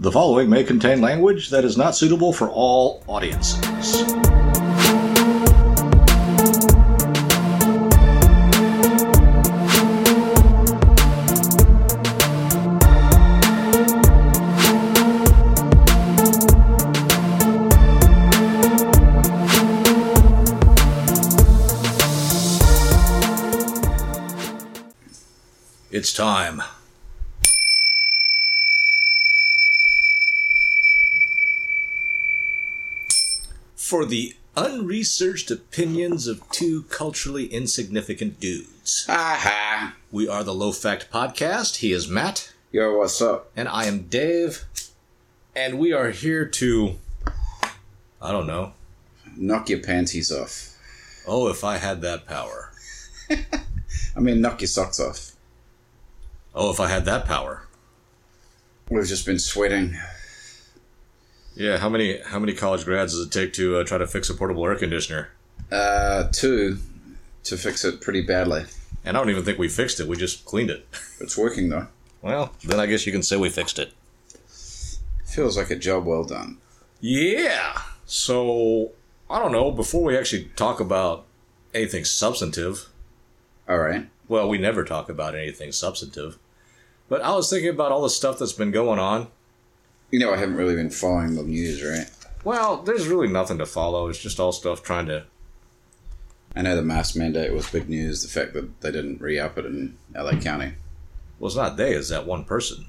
The following may contain language that is not suitable for all audiences. It's time. For the unresearched opinions of two culturally insignificant dudes. Aha! We are the Low Fact Podcast. He is Matt, Yo, what's up? and I am Dave. And we are here to, I don't know. Knock your panties off. Oh, if I had that power. I mean, knock your socks off. Oh, if I had that power. We've just been sweating. Yeah, how many how many college grads does it take to uh, try to fix a portable air conditioner? Uh, two to fix it pretty badly. And I don't even think we fixed it. We just cleaned it. It's working though. Well, then I guess you can say we fixed it. Feels like a job well done. Yeah. So, I don't know. Before we actually talk about anything substantive, All right. well, we never talk about anything substantive. But I was thinking about all the stuff that's been going on. You know, I haven't really been following the news, right? Well, there's really nothing to follow. It's just all stuff trying to. I know the mask mandate was big news. The fact that they didn't re-up it in LA County. Well, it's not they, it's that one person.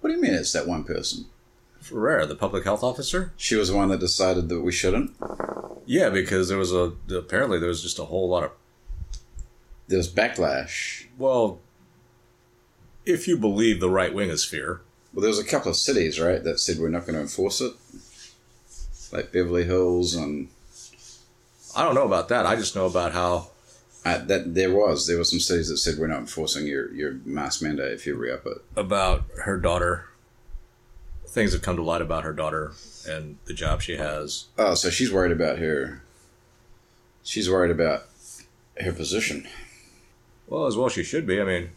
What do you mean it's that one person? Ferrer, the public health officer? She was the one that decided that we shouldn't. Yeah, because there was a. Apparently, there was just a whole lot of. There was backlash. Well, if you believe the right wing is wingosphere, Well, there was a couple of cities, right, that said we're not going to enforce it, like Beverly Hills and I don't know about that. I just know about how Uh, that there was there were some cities that said we're not enforcing your your mask mandate if you re-up it. about her daughter. Things have come to light about her daughter and the job she has. Oh, so she's worried about her. She's worried about her position. Well, as well she should be. I mean,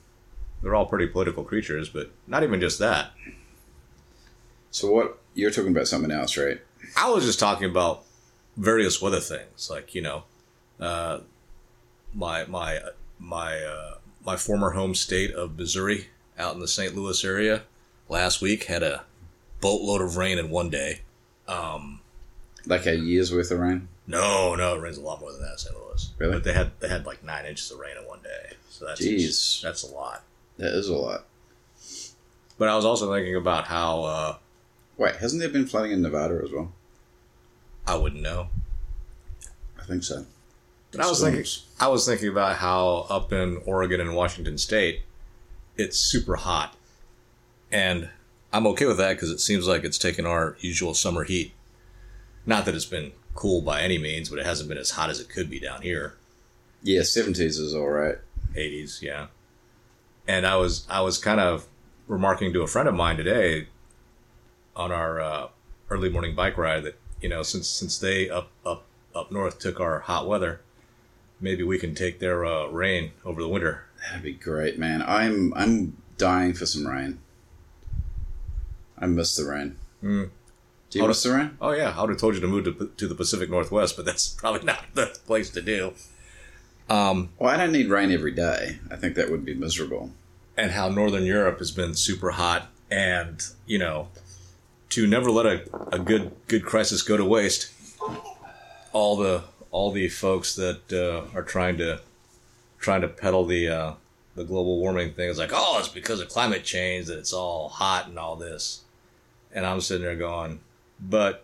they're all pretty political creatures, but not even just that. So what you're talking about something else, right? I was just talking about various weather things, like you know, uh, my my my uh, my former home state of Missouri, out in the St. Louis area, last week had a boatload of rain in one day. Um, Like a year's worth of rain. no, no, it rains a lot more than that in St. Louis. Really? But they had they had like nine inches of rain in one day, so that's Jeez. that's a lot. That is a lot. But I was also thinking about how uh, Wait, hasn't there been flooding in Nevada as well? I wouldn't know. I think so. But I was Storms. thinking, I was thinking about how up in Oregon and Washington State, it's super hot, and I'm okay with that because it seems like it's taken our usual summer heat. Not that it's been cool by any means, but it hasn't been as hot as it could be down here. Yeah, seventies is all right. 80s, yeah. And I was I was kind of remarking to a friend of mine today on our uh, early morning bike ride that you know since since they up up up north took our hot weather, maybe we can take their uh, rain over the winter. That'd be great, man. I'm I'm dying for some rain. I miss the rain. Mm. Do you Oh, miss the rain? Oh yeah, I would have told you to move to, to the Pacific Northwest, but that's probably not the place to do. Um, Well, I don't need rain every day. I think that would be miserable. and how Northern Europe has been super hot, and you know, to never let a, a good good crisis go to waste. All the all the folks that uh, are trying to trying to peddle the uh, the global warming thing is like, oh, it's because of climate change that it's all hot and all this, and I'm sitting there going, but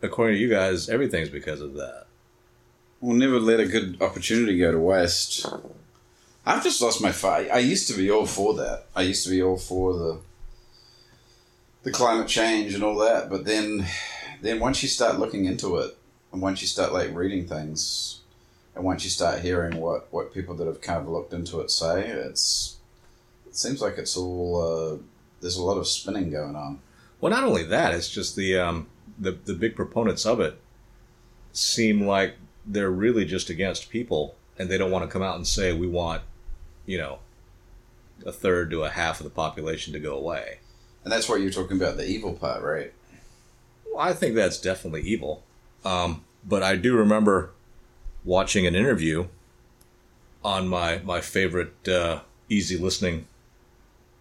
according to you guys, everything's because of that. We'll never let a good opportunity go to waste. I've just lost my fight. I used to be all for that. I used to be all for the the climate change and all that. But then, then once you start looking into it, and once you start like reading things, and once you start hearing what what people that have kind of looked into it say, it's it seems like it's all uh, there's a lot of spinning going on. Well, not only that, it's just the um, the the big proponents of it seem like they're really just against people, and they don't want to come out and say we want, you know, a third to a half of the population to go away. And that's what you're talking about, the evil part, right? Well, I think that's definitely evil. Um, but I do remember watching an interview on my my favorite uh, easy listening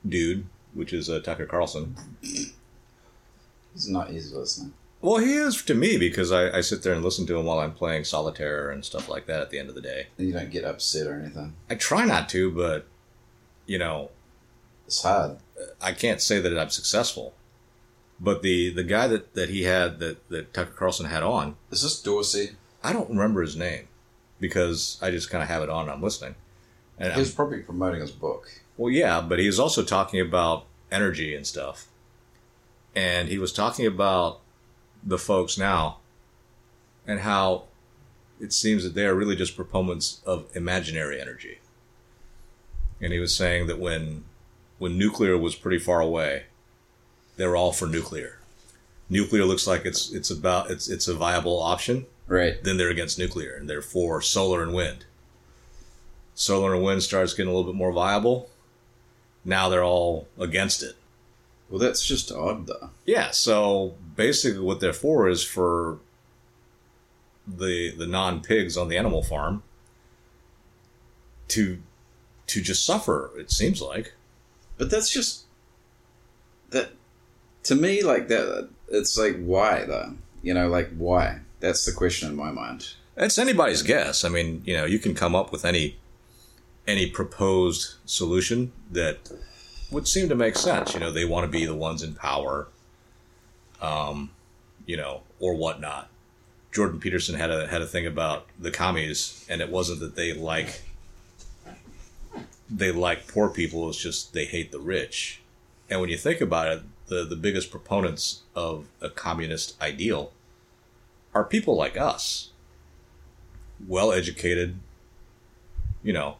dude, which is uh, Tucker Carlson. he's not easy listening. Well, he is to me because I, I sit there and listen to him while I'm playing solitaire and stuff like that. At the end of the day, And you don't get upset or anything. I try not to, but you know, It's hard. I can't say that I'm successful. But the the guy that, that he had that, that Tucker Carlson had on, Is this Dorsey? I don't remember his name because I just kind of have it on and I'm listening. And He was probably promoting his book. Well, yeah, but he was also talking about energy and stuff. And he was talking about the folks now and how it seems that they are really just proponents of imaginary energy. And he was saying that when when nuclear was pretty far away, they were all for nuclear. Nuclear looks like it's it's about it's it's a viable option Right. then they're against nuclear and they're for solar and wind. Solar and wind starts getting a little bit more viable. Now they're all against it. Well, that's just odd, though. Yeah, so basically what they're for is for the the non pigs on the animal farm to to just suffer, it seems like. But that's just that to me. Like that, it's like why though? You know, like why? That's the question in my mind. It's anybody's guess. I mean, you know, you can come up with any any proposed solution that would seem to make sense. You know, they want to be the ones in power, um, you know, or whatnot. Jordan Peterson had a had a thing about the commies, and it wasn't that they like they like poor people. It's just they hate the rich. And when you think about it, the the biggest proponents of a communist ideal are people like us well educated, you know,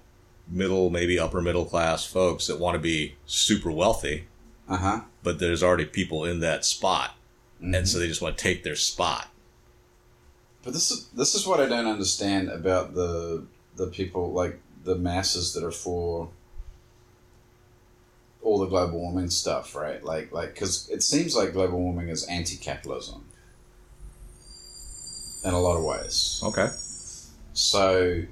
middle, maybe upper middle class folks that want to be super wealthy, Uh huh. but there's already people in that spot. And so they just want to take their spot. But this is this is what I don't understand about the the people like the masses that are for all the global warming stuff, right? Like like because it seems like global warming is anti-capitalism in a lot of ways. Okay. So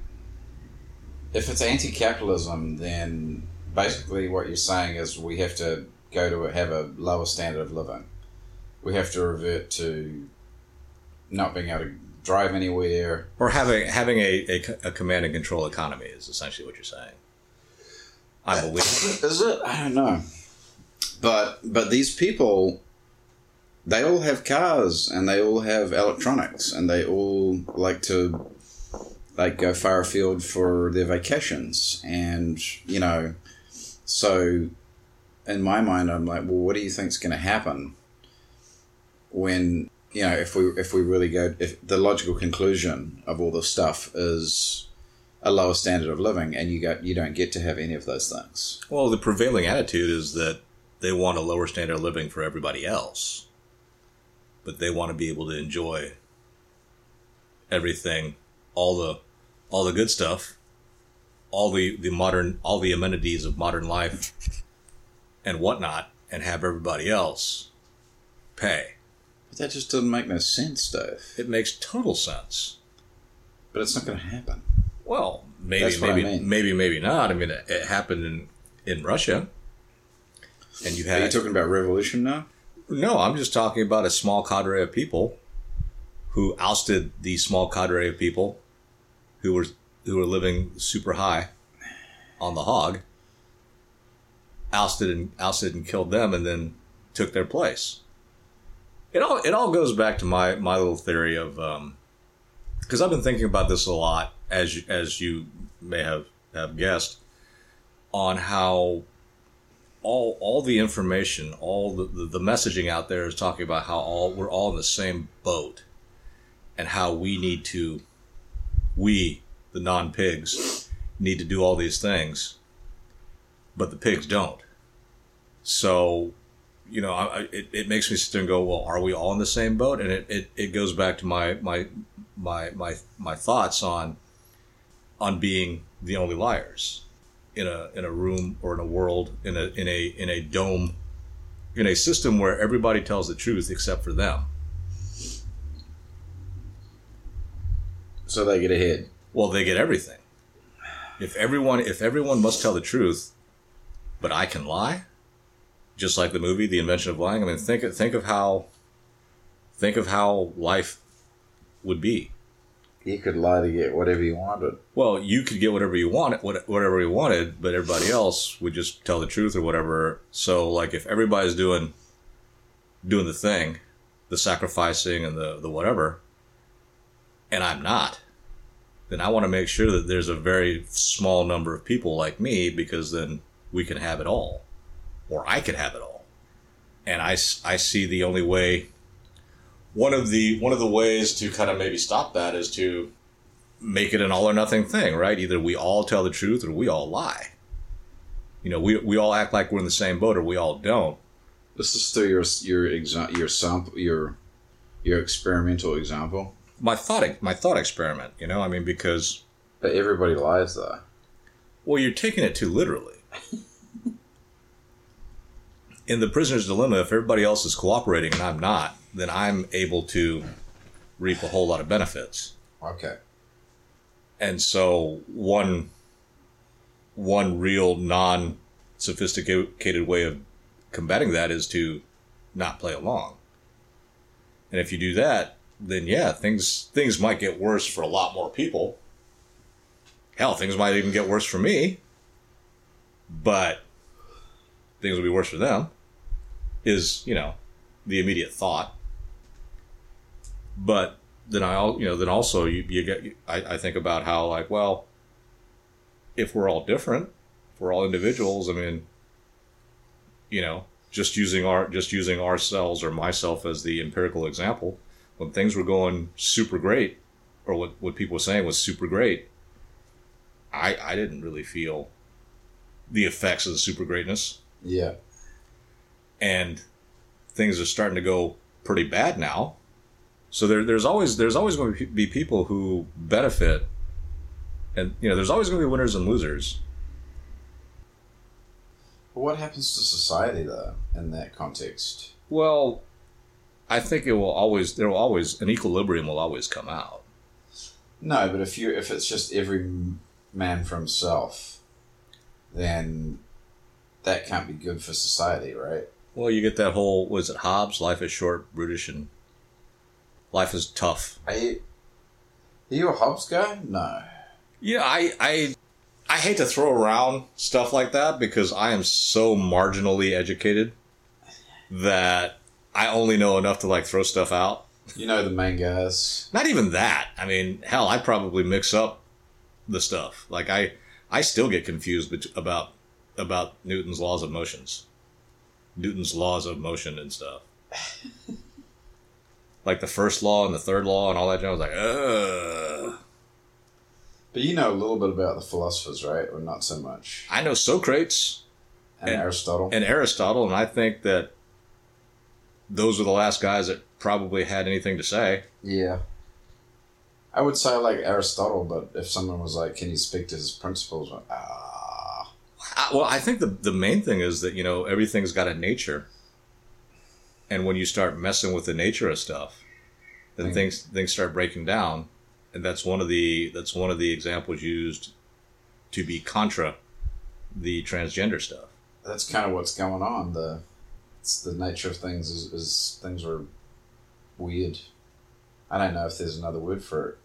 if it's anti-capitalism, then basically what you're saying is we have to go to have a lower standard of living. We have to revert to not being able to drive anywhere. Or having having a, a, a command and control economy is essentially what you're saying. I believe. Is it? I don't know. But but these people, they all have cars and they all have electronics and they all like to like go far afield for their vacations and you know, so in my mind I'm like, well, what do you think's going to happen when you know if we if we really go if the logical conclusion of all this stuff is a lower standard of living and you got you don't get to have any of those things. Well, the prevailing attitude is that they want a lower standard of living for everybody else, but they want to be able to enjoy everything, all the all the good stuff, all the the modern all the amenities of modern life, and whatnot, and have everybody else pay. But that just doesn't make no sense, Dave. It makes total sense. But it's not going to happen. Well, maybe, what I maybe, mean. maybe, maybe not. I mean, it, it happened in in Russia, and you had. Are you talking about revolution now? no. I'm just talking about a small cadre of people who ousted the small cadre of people who were who were living super high on the hog. Ousted and ousted and killed them, and then took their place. It all it all goes back to my my little theory of um, because I've been thinking about this a lot as you, as you may have have guessed on how all all the information, all the, the, the messaging out there is talking about how all we're all in the same boat, and how we need to, we the non pigs, need to do all these things, but the pigs don't. So, you know, I, it, it makes me sit there and go, well, are we all in the same boat? And it, it, it goes back to my my my my my thoughts on on being the only liars in a in a room or in a world in a in a in a dome in a system where everybody tells the truth except for them. So they get ahead. Well, they get everything. If everyone if everyone must tell the truth, but I can lie, just like the movie The Invention of Lying. I mean, think of, think of how think of how life would be. He could lie to get whatever he wanted. Well, you could get whatever you wanted, whatever you wanted, but everybody else would just tell the truth or whatever. So, like, if everybody's doing doing the thing, the sacrificing and the the whatever, and I'm not, then I want to make sure that there's a very small number of people like me because then we can have it all, or I can have it all. And I, I see the only way one of the one of the ways to kind of maybe stop that is to make it an all or nothing thing, right? Either we all tell the truth or we all lie. You know, we we all act like we're in the same boat or we all don't. This is still your your exa- your sample your your experimental example. My thought my thought experiment, you know, I mean because but everybody lies though. Well, you're taking it too literally. in the prisoner's dilemma, if everybody else is cooperating and I'm not, then I'm able to reap a whole lot of benefits. Okay. And so one one real non sophisticated way of combating that is to not play along. And if you do that, then yeah, things things might get worse for a lot more people. Hell, things might even get worse for me. But things will be worse for them. Is, you know, the immediate thought. But then I, you know, then also you, you get, I, I think about how like, well, if we're all different, if we're all individuals, I mean, you know, just using our, just using ourselves or myself as the empirical example, when things were going super great, or what, what people were saying was super great, I, I didn't really feel the effects of the super greatness. Yeah. And things are starting to go pretty bad now. So there, there's always there's always going to be people who benefit, and you know there's always going to be winners and losers. what happens to society though in that context? Well, I think it will always there will always an equilibrium will always come out. No, but if you if it's just every man for himself, then that can't be good for society, right? Well, you get that whole was it Hobbes? Life is short, brutish, and life is tough. Are you, are you a Hobbes guy? No. Yeah, I, I I hate to throw around stuff like that because I am so marginally educated that I only know enough to like throw stuff out. You know the main guys. Not even that. I mean, hell, I probably mix up the stuff. Like I I still get confused about about Newton's laws of motions. Newton's laws of motion and stuff. like the first law and the third law and all that. I was like, ugh. But you know a little bit about the philosophers, right? Or not so much. I know Socrates and, and Aristotle. And Aristotle, and I think that those were the last guys that probably had anything to say. Yeah. I would say like Aristotle, but if someone was like, "Can you speak to his principles?" Ah, I, well, I think the the main thing is that you know everything's got a nature, and when you start messing with the nature of stuff, then mm things things start breaking down, and that's one of the that's one of the examples used to be contra the transgender stuff. That's kind of what's going on. The it's the nature of things is, is things are weird. I don't know if there's another word for it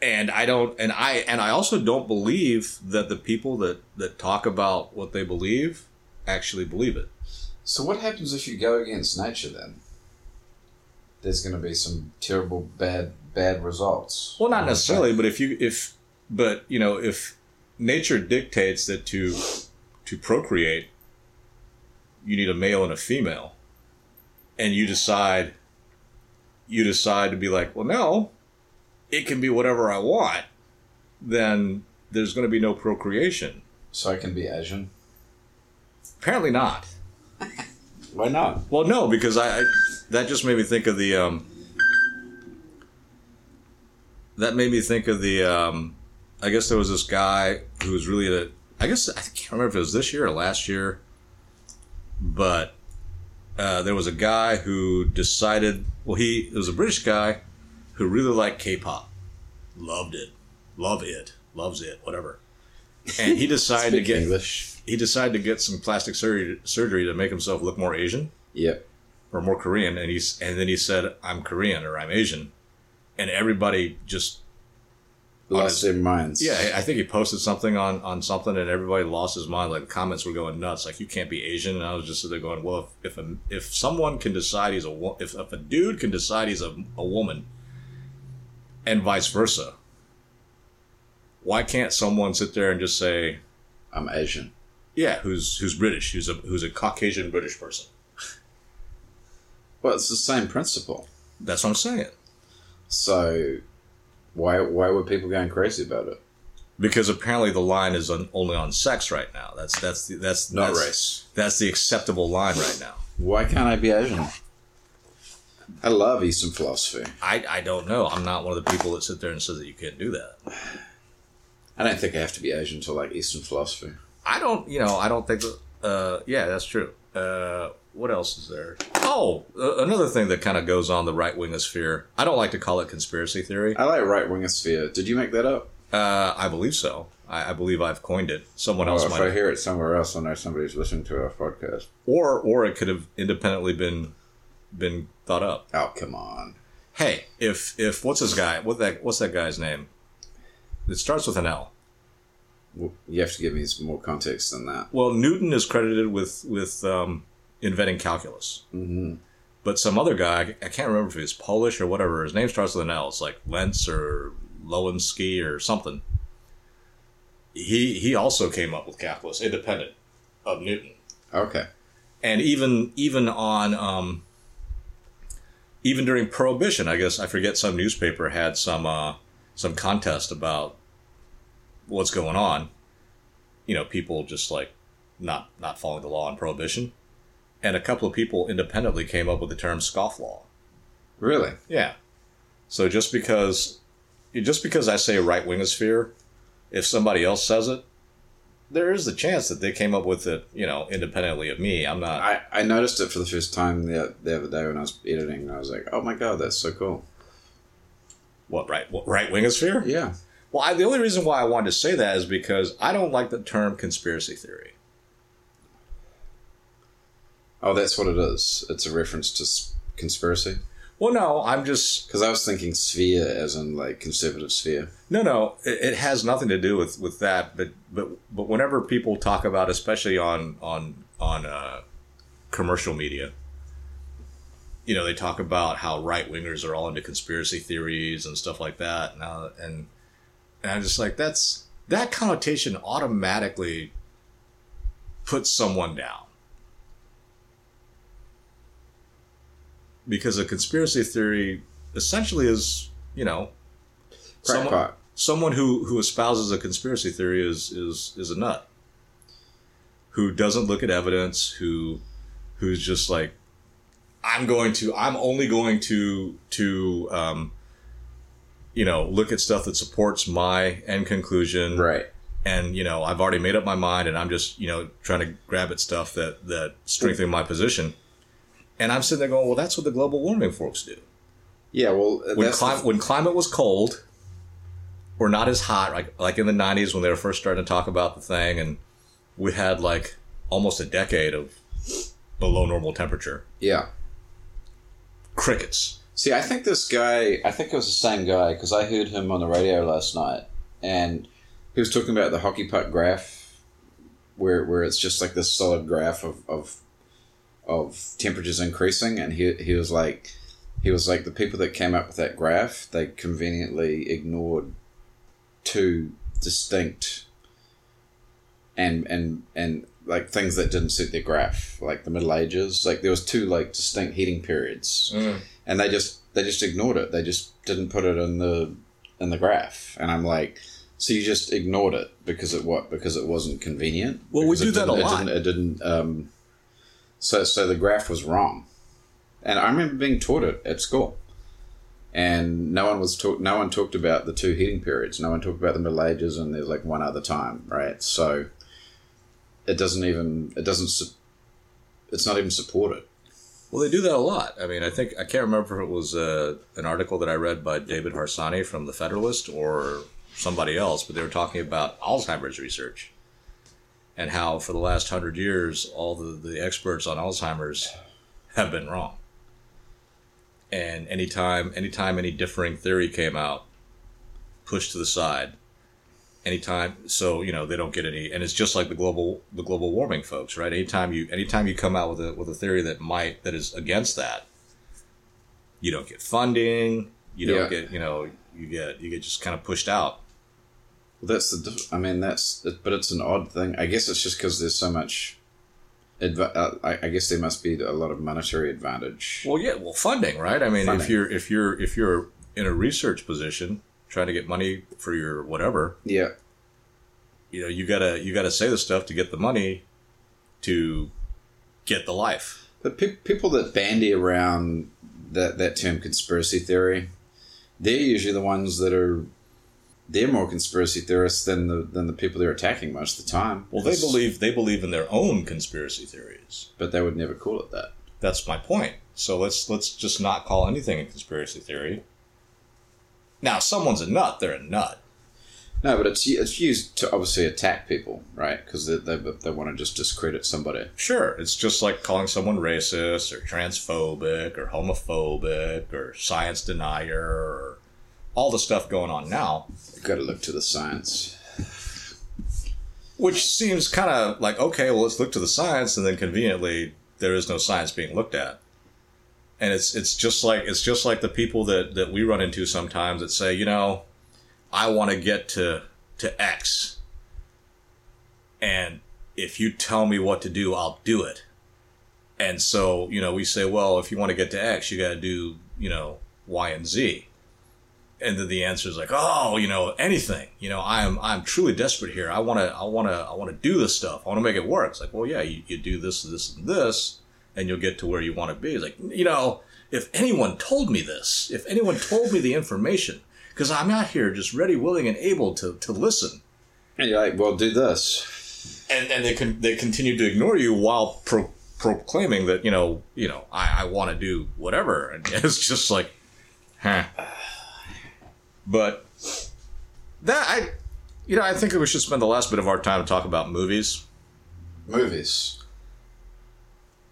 and I don't, and I, and I also don't believe that the people that that talk about what they believe actually believe it. So what happens if you go against nature then? There's going to be some terrible bad bad results. Well, not necessarily, but if you if but you know if nature dictates that to to procreate you need a male and a female and you decide you decide to be like, well no, it can be whatever I want, then there's going to be no procreation. So I can be Asian? Apparently not. Why not? Well, no, because I, I, that just made me think of the um, that made me think of the um, I guess there was this guy who was really a I guess I can't remember if it was this year or last year, but uh, there was a guy who decided. Well, he it was a British guy who really liked K-pop, loved it, love it, loves it, whatever. And he decided to get English. he decided to get some plastic surgery surgery to make himself look more Asian Yep. or more Korean, and he's and then he said, "I'm Korean" or "I'm Asian," and everybody just Lost their minds. yeah. I think he posted something on on something, and everybody lost his mind. Like the comments were going nuts. Like you can't be Asian, and I was just there going, "Well, if if, a, if someone can decide he's a if if a dude can decide he's a, a woman, and vice versa." Why can't someone sit there and just say, I'm Asian. "Yeah, who's who's British, who's a who's a Caucasian British person"? Well, it's the same principle. That's what I'm saying. So, why why were people going crazy about it? because apparently the line is on, only on sex right now. That's that's the, that's Not that's, race. That's the acceptable line right now. Why can't I be Asian? I love Eastern philosophy. I, I don't know. I'm not one of the people that sit there and says that you can't do that. I don't think I have to be Asian to like Eastern philosophy. I don't. You know. I don't think. that- Uh, yeah, that's true. Uh, what else is there? Oh, uh, another thing that kind of goes on the right wingosphere. I don't like to call it conspiracy theory. I like right wingosphere. Did you make that up? Uh, I believe so. I, I believe I've coined it. Someone Oh, else if might, I hear it somewhere else, I know somebody's listening to our podcast. or or it could have independently been been thought up. Oh, come on. Hey, if if what's this guy? What that? What's that guy's name? It starts with an L. Well, You have to give me some more context than that. Well, Newton is credited with with um, inventing calculus, hmm but some other guy I can't remember if he's Polish or whatever. His name starts with an L. It's like Lentz or Lowensky or something. He he also came up with calculus, independent of Newton, Okay. and even even on um, even during Prohibition, I guess I forget some newspaper had some uh, some contest about what's going on. You know, people just like not not following the law on Prohibition, and a couple of people independently came up with the term scofflaw. Really? Yeah. So just because just because I say right wingosphere, if somebody else says it, there is the chance that they came up with it, you know, independently of me. I'm not. I, I noticed it for the first time the, the other day when I was editing, and I was like, oh my god, that's so cool. What right? What, right wingosphere? Yeah. Well, I, the only reason why I wanted to say that is because I don't like the term conspiracy theory. Oh, that's what it is. It's a reference to conspiracy. Well, no, I'm just Because I was thinking sphere as in like conservative sphere. no, no. It, it has nothing to do with with that. But but but whenever people talk about, especially on on on uh, commercial media, you know, they talk about how right wingers are all into conspiracy theories and stuff like that. And uh, and, and I'm just like, that's that connotation automatically puts someone down. Because a conspiracy theory essentially is, you know, someone, Crackpot. someone who, who espouses a conspiracy theory is, is, is a nut. Who doesn't look at evidence, who who's just like, I'm going to, I'm only going to, to, um, you know, look at stuff that supports my end conclusion. Right. And, you know, I've already made up my mind and I'm just, you know, trying to grab at stuff that, that strengthen my position. And I'm sitting there going, well, that's what the global warming folks do. Yeah, well, When, that's clim- when climate was cold or not as hot, like, like in the 90s when they were first starting to talk about the thing, and we had like almost a decade of below normal temperature. yeah. Crickets. See, I think this guy, I think it was the same guy because I heard him on the radio last night and he was talking about the hockey puck graph where, where it's just like this solid graph of, of, of temperatures increasing. And he, he was like, he was like, the people that came up with that graph, they conveniently ignored two distinct and, and, and like things that didn't suit their graph, like the Middle Ages. Like there was two like distinct heating periods and they just they just ignored it. They just didn't put it in the in the graph. And I'm like, so you just ignored it because it what? Because it wasn't convenient. Well, we do that a lot. It didn't. It didn't um, so so the graph was wrong, and I remember being taught it at school. And no one was talk. No one talked about the two heating periods. No one talked about the Middle Ages, and there's like one other time, right? So it doesn't even. It doesn't. It's not even supported. Well, they do that a lot. I mean, I think I can't remember if it was uh, an article that I read by David Harsanyi from the Federalist or somebody else, but they were talking about Alzheimer's research and how for the last hundred years, all the, the experts on Alzheimer's have been wrong. And anytime, anytime any differing theory came out, pushed to the side. Anytime, so you know they don't get any, and it's just like the global the global warming folks, right? Anytime you anytime you come out with a with a theory that might that is against that, you don't get funding. You don't Yeah. get you know you get you get just kind of pushed out. Well, that's the. diff- I mean, that's. But it's an odd thing. I guess it's just because there's so much. Adva- uh, I, I guess there must be a lot of monetary advantage. Well, yeah, well, funding, right? I mean, if you're if you're if you're in a research position trying to get money for your whatever, Yeah, you know, you gotta you gotta say the stuff to get the money to get the life. but pe- people that bandy around that that term conspiracy theory, they're usually the ones that are. They're more conspiracy theorists than the than the people they're attacking most of the time. Well, they believe they believe in their own conspiracy theories. but they would never call it that. That's my point. So let's let's just not call anything a conspiracy theory. Now, if someone's a nut, they're a nut. No, but it's it's used to obviously attack people, right? Because they, they they want to just discredit somebody. Sure, it's just like calling someone racist or transphobic or homophobic or science denier or all the stuff going on now. You've got to look to the science. Which seems kind of like, okay, well, let's look to the science, and then conveniently, there is no science being looked at. And it's it's just like it's just like the people that, that we run into sometimes that say, you know, I want to get to to X, and if you tell me what to do, I'll do it. And so, you know, we say, well, if you want to get to X, you got to do, you know, Y and Z and then the answer is like, oh, you know, anything. You know, I'm I'm truly desperate here. I want to I want to I want to do this stuff. I want to make it work. It's like, well, yeah, you, you do this, this, and this, and you'll get to where you want to be. It's like, you know, if anyone told me this, if anyone told me the information, because I'm out here just ready, willing, and able to to listen, And you're like, well, do this. and and they can they continue to ignore you while pro, proclaiming that you know you know I, I want to do whatever, and it's just like, huh. But that I, you know, I think we should spend the last bit of our time to talk about movies Movies.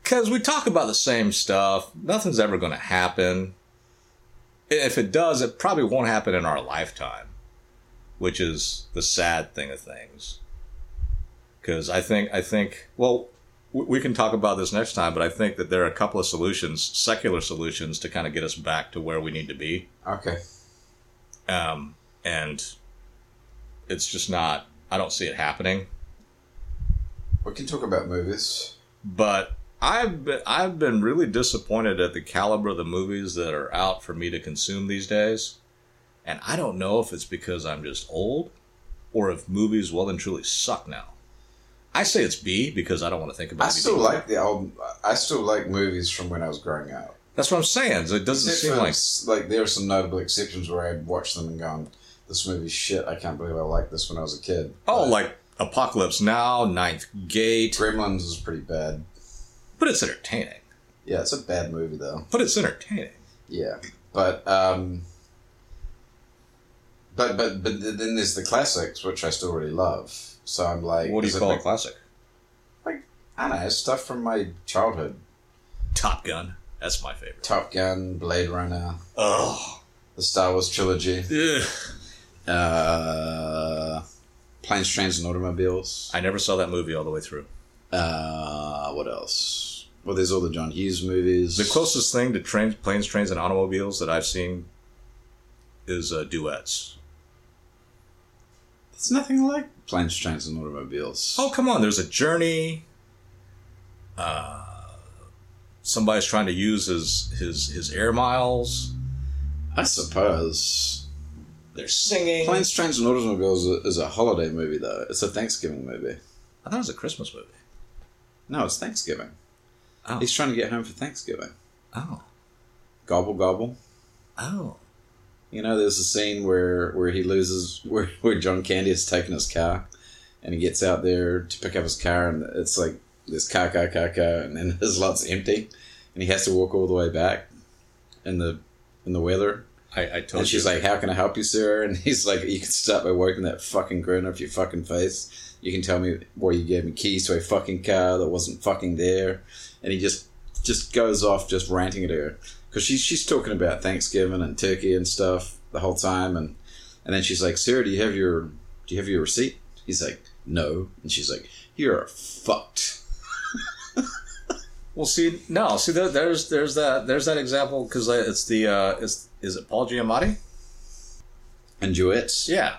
because we talk about the same stuff. Nothing's ever going to happen. If it does, it probably won't happen in our lifetime, which is the sad thing of things. Because I think, I think, well, we can talk about this next time, but I think that there are a couple of solutions, secular solutions, to kind of get us back to where we need to be. Okay. Um, and it's just not, I don't see it happening. We can talk about movies. but I've been, I've been really disappointed at the caliber of the movies that are out for me to consume these days. And I don't know if it's because I'm just old or if movies well and truly suck now. I say it's B because I don't want to think about I it. still like the old. I still like movies from when I was growing up. That's what I'm saying. It doesn't seem like like there are some notable exceptions where I'd watch them and gone, "This movie's shit. I can't believe I liked this when I was a kid." oh, But like Apocalypse Now, Ninth Gate, Gremlins is pretty bad. but it's entertaining. Yeah, it's a bad movie though. But it's entertaining. Yeah, but um, but but but then there's the classics, which I still really love. So I'm like, What do you call a classic? Like I don't know stuff from my childhood: Top Gun. That's my favorite. Top Gun, Blade Runner, Oh, the Star Wars trilogy, ugh. uh, Planes, Trains, and Automobiles. I never saw that movie all the way through. Uh, what else? Well, there's all the John Hughes movies. The closest thing to trains, planes, trains, and automobiles that I've seen is uh, duets. It's nothing like Planes, Trains, and Automobiles. Oh, come on! There's a journey. Uh, somebody's trying to use his his his air miles. I suppose. They're singing. Planes, Trains, and Automobiles is a, is a holiday movie, though. It's a Thanksgiving movie. I thought it was a Christmas movie. No, it's Thanksgiving. Oh. He's trying to get home for Thanksgiving. Oh, Gobble, gobble. oh, You know, there's a scene where, where he loses, where, where John Candy has taken his car, and he gets out there to pick up his car, and it's like this car, car, car, car, and then his lot's empty. and he has to walk all the way back in the in the weather. I, I told And she's you. like, "How can I help you, sir?" And he's like, "You can start by working that fucking grin off your fucking face. You can tell me why you gave me keys to a fucking car that wasn't fucking there." And he just just goes off, just ranting at her because she's she's talking about Thanksgiving and turkey and stuff the whole time, and and then she's like, "Sir, do you have your do you have your receipt?" He's like, "No," and she's like, "You're fucked." Well, see, no, see, there, there's there's that there's that example because it's the uh, is is it Paul Giamatti? And duets. Yeah.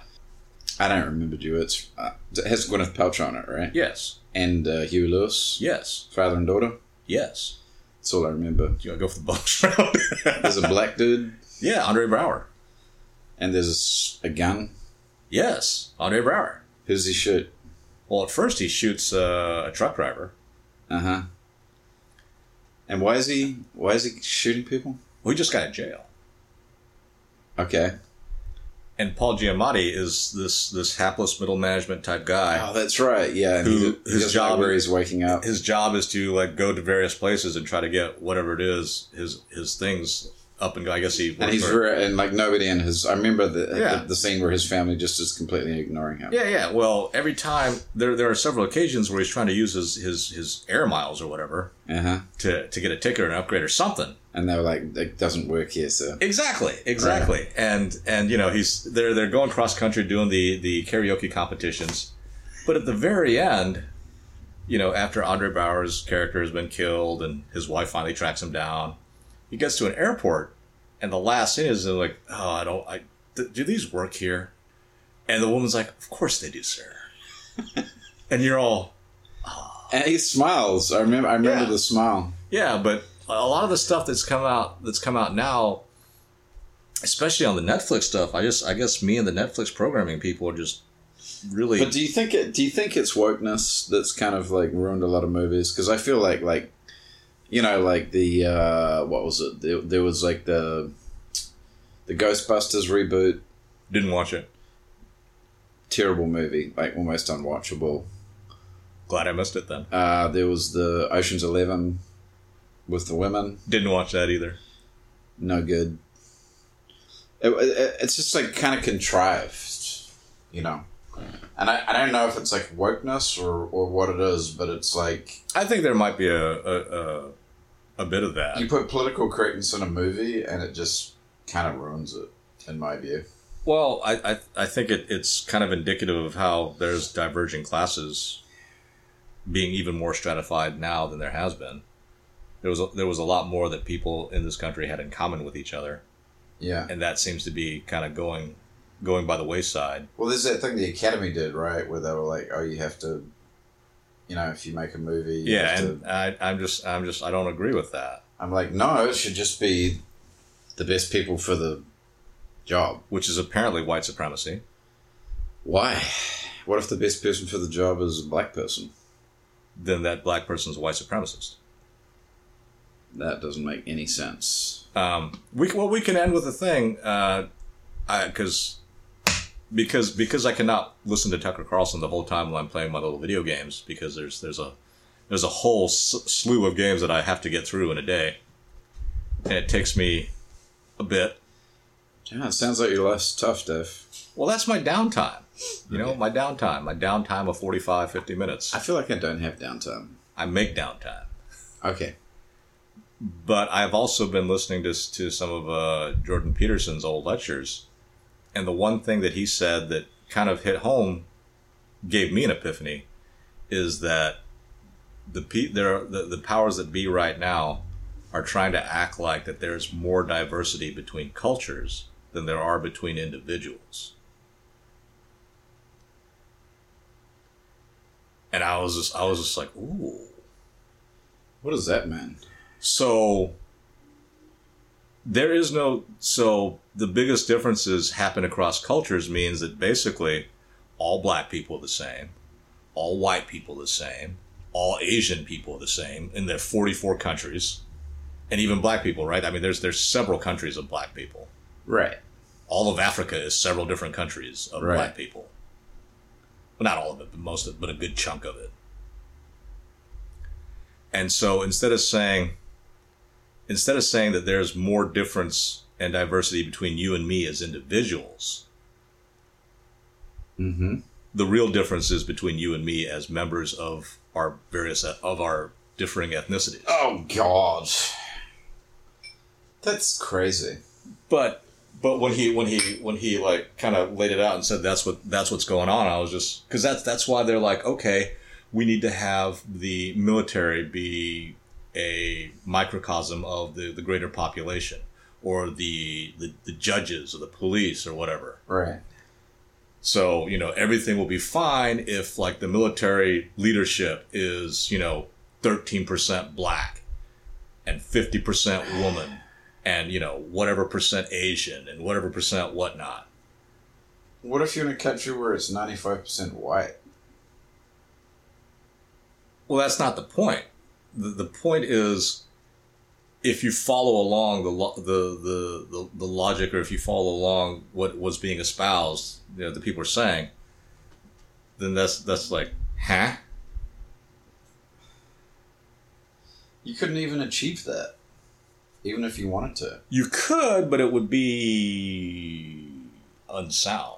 I don't remember duets. Uh, it has Gwyneth Paltrow on it, right? Yes. And uh, Huey Lewis, Yes. father and daughter. Yes. That's all I remember. Do you want to go for the box round? There's a black dude, yeah, Andre Braugher. and there's a, gun. Yes, Andre Braugher. Who's he shoot? Well, at first he shoots uh, a truck driver. Uh huh. And why is he? Why is he shooting people? Well, he just got in jail. Okay. And Paul Giamatti is this this hapless middle management type guy. Oh, that's right. Yeah. Who- he his job- where he's waking up. His job is to like go to various places and try to get whatever it is his his things up and go. I guess he and he's very, and like nobody in his. I remember the, Yeah. the the scene where his family just is completely ignoring him. Yeah, yeah. Well, every time there there are several occasions where he's trying to use his his, his air miles or whatever Uh huh. to to get a ticket or an upgrade or something. And they were like, "It doesn't work here, sir." Exactly, exactly. And and you know he's they're they're going cross country doing the the karaoke competitions, but at the very end, you know, after Andre Braugher's character has been killed and his wife finally tracks him down, he gets to an airport, and the last thing is they're like, "Oh, I don't, I th- do these work here?" And the woman's like, "Of course they do, sir." and you're all, And he smiles. I remember. I remember Yeah. the smile. Yeah, but a lot of the stuff that's come out that's come out now, especially on the Netflix stuff, I just I guess me and the Netflix programming people are just really But do you think it? Do you think it's wokeness that's kind of like ruined a lot of movies? Because I feel like like, you know, like the uh, what was it? There, there was like the the Ghostbusters reboot. didn't watch it. Terrible movie, like almost unwatchable. Glad I missed it then. Uh, there was the Ocean's Eleven with the women. Didn't watch that either. No good. It, it, it's just like kind of contrived, you know. And I, I don't know if it's like wokeness or, or what it is, but it's like I think there might be a a, a, a bit of that. You put political correctness in a movie, and it just kind of ruins it, in my view. Well, I I, I think it, it's kind of indicative of how there's diverging classes being even more stratified now than there has been. There was a, there was a lot more that people in this country had in common with each other. Yeah. and that seems to be kind of going going by the wayside. Well, there's that thing the Academy did, right, where they were like, "Oh, you have to, you know, if you make a movie, you Yeah, have and to-" I, I'm just I'm just I don't agree with that. I'm like, no, it should just be the best people for the job. Which is apparently white supremacy. Why? What if the best person for the job is a black person? Then that black person's a white supremacist. That doesn't make any sense. Um, we well we can end with a thing, uh, because because I cannot listen to Tucker Carlson the whole time while I'm playing my little video games because there's there's a there's a whole s- slew of games that I have to get through in a day, and it takes me a bit. Yeah, it sounds like your life's tough, Dave. Well, that's my downtime. You know, Okay. my downtime, my downtime of 45, 50 minutes. I feel like I don't have downtime. I make downtime. Okay. But I've also been listening to, to some of uh, Jordan Peterson's old lectures. And the one thing that he said that kind of hit home, gave me an epiphany, is that the, pe- there the, the powers that be right now are trying to act like that there's more diversity between cultures than there are between individuals. And I was just, I was just like, ooh. What does that mean? So there is no so the biggest differences happen across cultures means that basically all black people are the same, all white people are the same, all Asian people are the same in their 44 countries, and even black people, right? I mean, there's there's several countries of black people. Right. All of Africa is several different countries of Right. black people. Well, not all of it, but most of, it, but a good chunk of it. And so instead of saying, instead of saying that there's more difference and diversity between you and me as individuals, Mm-hmm. the real difference is between you and me as members of our various of our differing ethnicities. Oh God, that's crazy. But but when he when he when he like kind of laid it out and said that's what that's what's going on, I was just because that's that's why they're like okay, we need to have the military be a microcosm of the the greater population or the the, the judges or the police or whatever. Right. So, you know, everything will be fine if like the military leadership is, you know, 13% black and 50% woman and, you know, whatever percent Asian and whatever percent whatnot. What if you're in a country where it's ninety five percent white? Well, that's not the point. The, the point is if you follow along the, lo- the, the, the, the logic or if you follow along what was being espoused, you know, the people are saying, then that's, that's like, huh? You couldn't even achieve that, even if you wanted to. You could, but it would be unsound.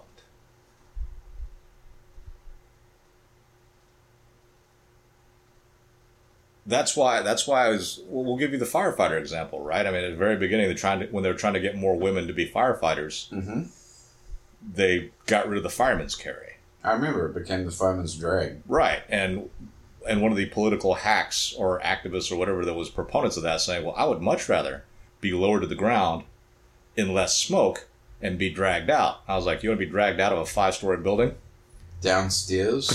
That's why. That's why I was. Well, we'll give you the firefighter example, right? I mean, at the very beginning, they're trying to when they're trying to get more women to be firefighters, Mm-hmm. they got rid of the fireman's carry, I remember it became the fireman's drag. right? And and one of the political hacks or activists or whatever that was proponents of that saying, well, I would much rather be lowered to the ground in less smoke and be dragged out. I was like, you want to be dragged out of a five story building? Downstairs.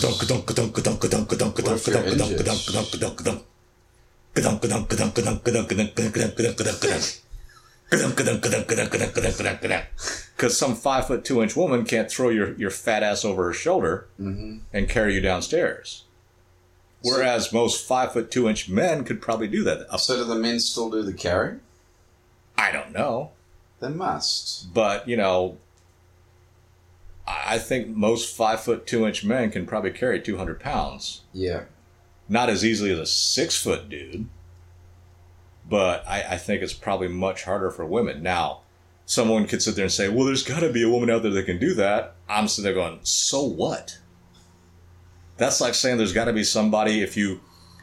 Because some five foot two inch woman can't throw your, your fat ass over her shoulder Mm-hmm. and carry you downstairs. Whereas most five foot two inch men could probably do that. Up- So do the men still do the carry? I don't know. They must. But, you know, I think most five foot two inch men can probably carry 200 pounds. Yeah. Not as easily as a six foot dude, but I, I think it's probably much harder for women. Now, someone could sit there and say, well, there's got to be a woman out there that can do that. I'm sitting there going, so what? That's like saying there's got to be somebody if you,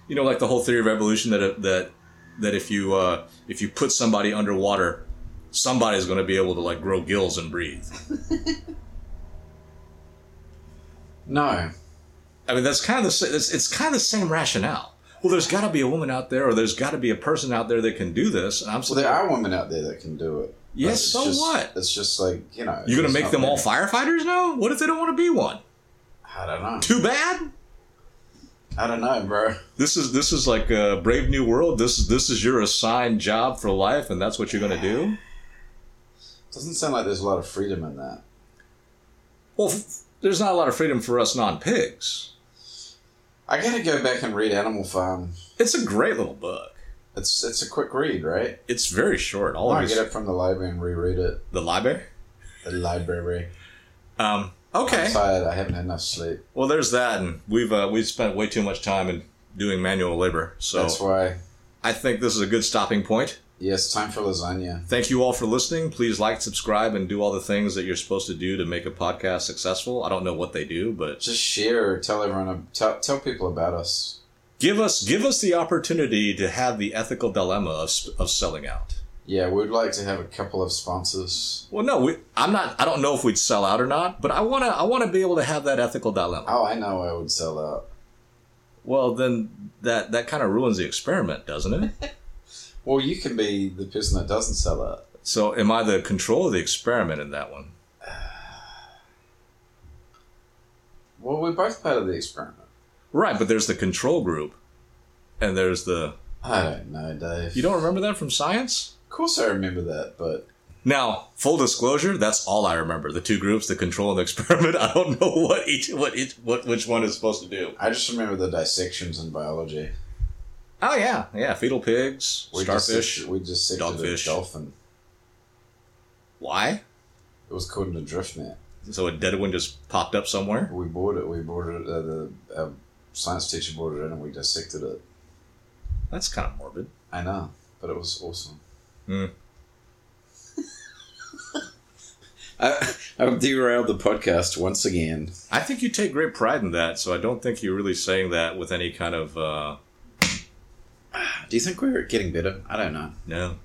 you know, like the whole theory of evolution that that that if you uh, if you put somebody underwater, somebody's going to be able to like grow gills and breathe. No. I mean, that's kind of the it's, it's kind of the same rationale. Well, there's got to be a woman out there, or there's got to be a person out there that can do this. And I'm Well, there are women out there that can do it. Yes, so just- what? It's just like you know. You're gonna make them all firefighters now? What if they don't want to be one? I don't know. Too bad. I don't know, bro. This is this is like a brave new world. This is this is your assigned job for life, and that's what you're going to do. Doesn't sound like there's a lot of freedom in that. Well, f- there's not a lot of freedom for us non-pigs. I gotta go back and read Animal Farm. It's a great little book. It's it's a quick read, right? It's very short. All I of might these, get it from the library and reread it. the library. The library. Um, okay. I'm tired. I haven't had enough sleep. Well, there's that, and we've uh, we've spent way too much time in doing manual labor. So That's why. I think this is a good stopping point. Yes, time for lasagna. Thank you all for listening. Please like, subscribe, and do all the things that you're supposed to do to make a podcast successful. I don't know what they do, but Just share. Tell everyone. Tell tell people about us. give us give us the opportunity to have the ethical dilemma of, of selling out. Yeah, we'd like to have a couple of sponsors. Well, no, we, I'm not. I don't know if we'd sell out or not, but I wanna I wanna be able to have that ethical dilemma. Oh, I know I would sell out. Well, then that that kind of ruins the experiment, doesn't it? Well, you can be the person that doesn't sell out. so, am I the control of the experiment in that one? Well, we're both part of the experiment. Right, but there's the control group, and there's the. I don't know, Dave. You don't remember that from science? Of course, I remember that, but Now, full disclosure, that's all I remember. The two groups, the control and the experiment. I don't know what each what each what which one is supposed to do. I just remember the dissections in biology. Oh yeah, yeah. Fetal pigs, we starfish. Just, we just sick dogfish. dolphin. Why? It was caught in a drift net. So a dead one just popped up somewhere. We bought it. We bought it. Uh, the uh, science teacher brought it in, and we dissected it. That's kind of morbid. I know, but it was awesome. Hmm. I, I've derailed the podcast once again. I think you take great pride in that, so I don't think you're really saying that with any kind of. Uh, do you think we're getting better? I don't know. No.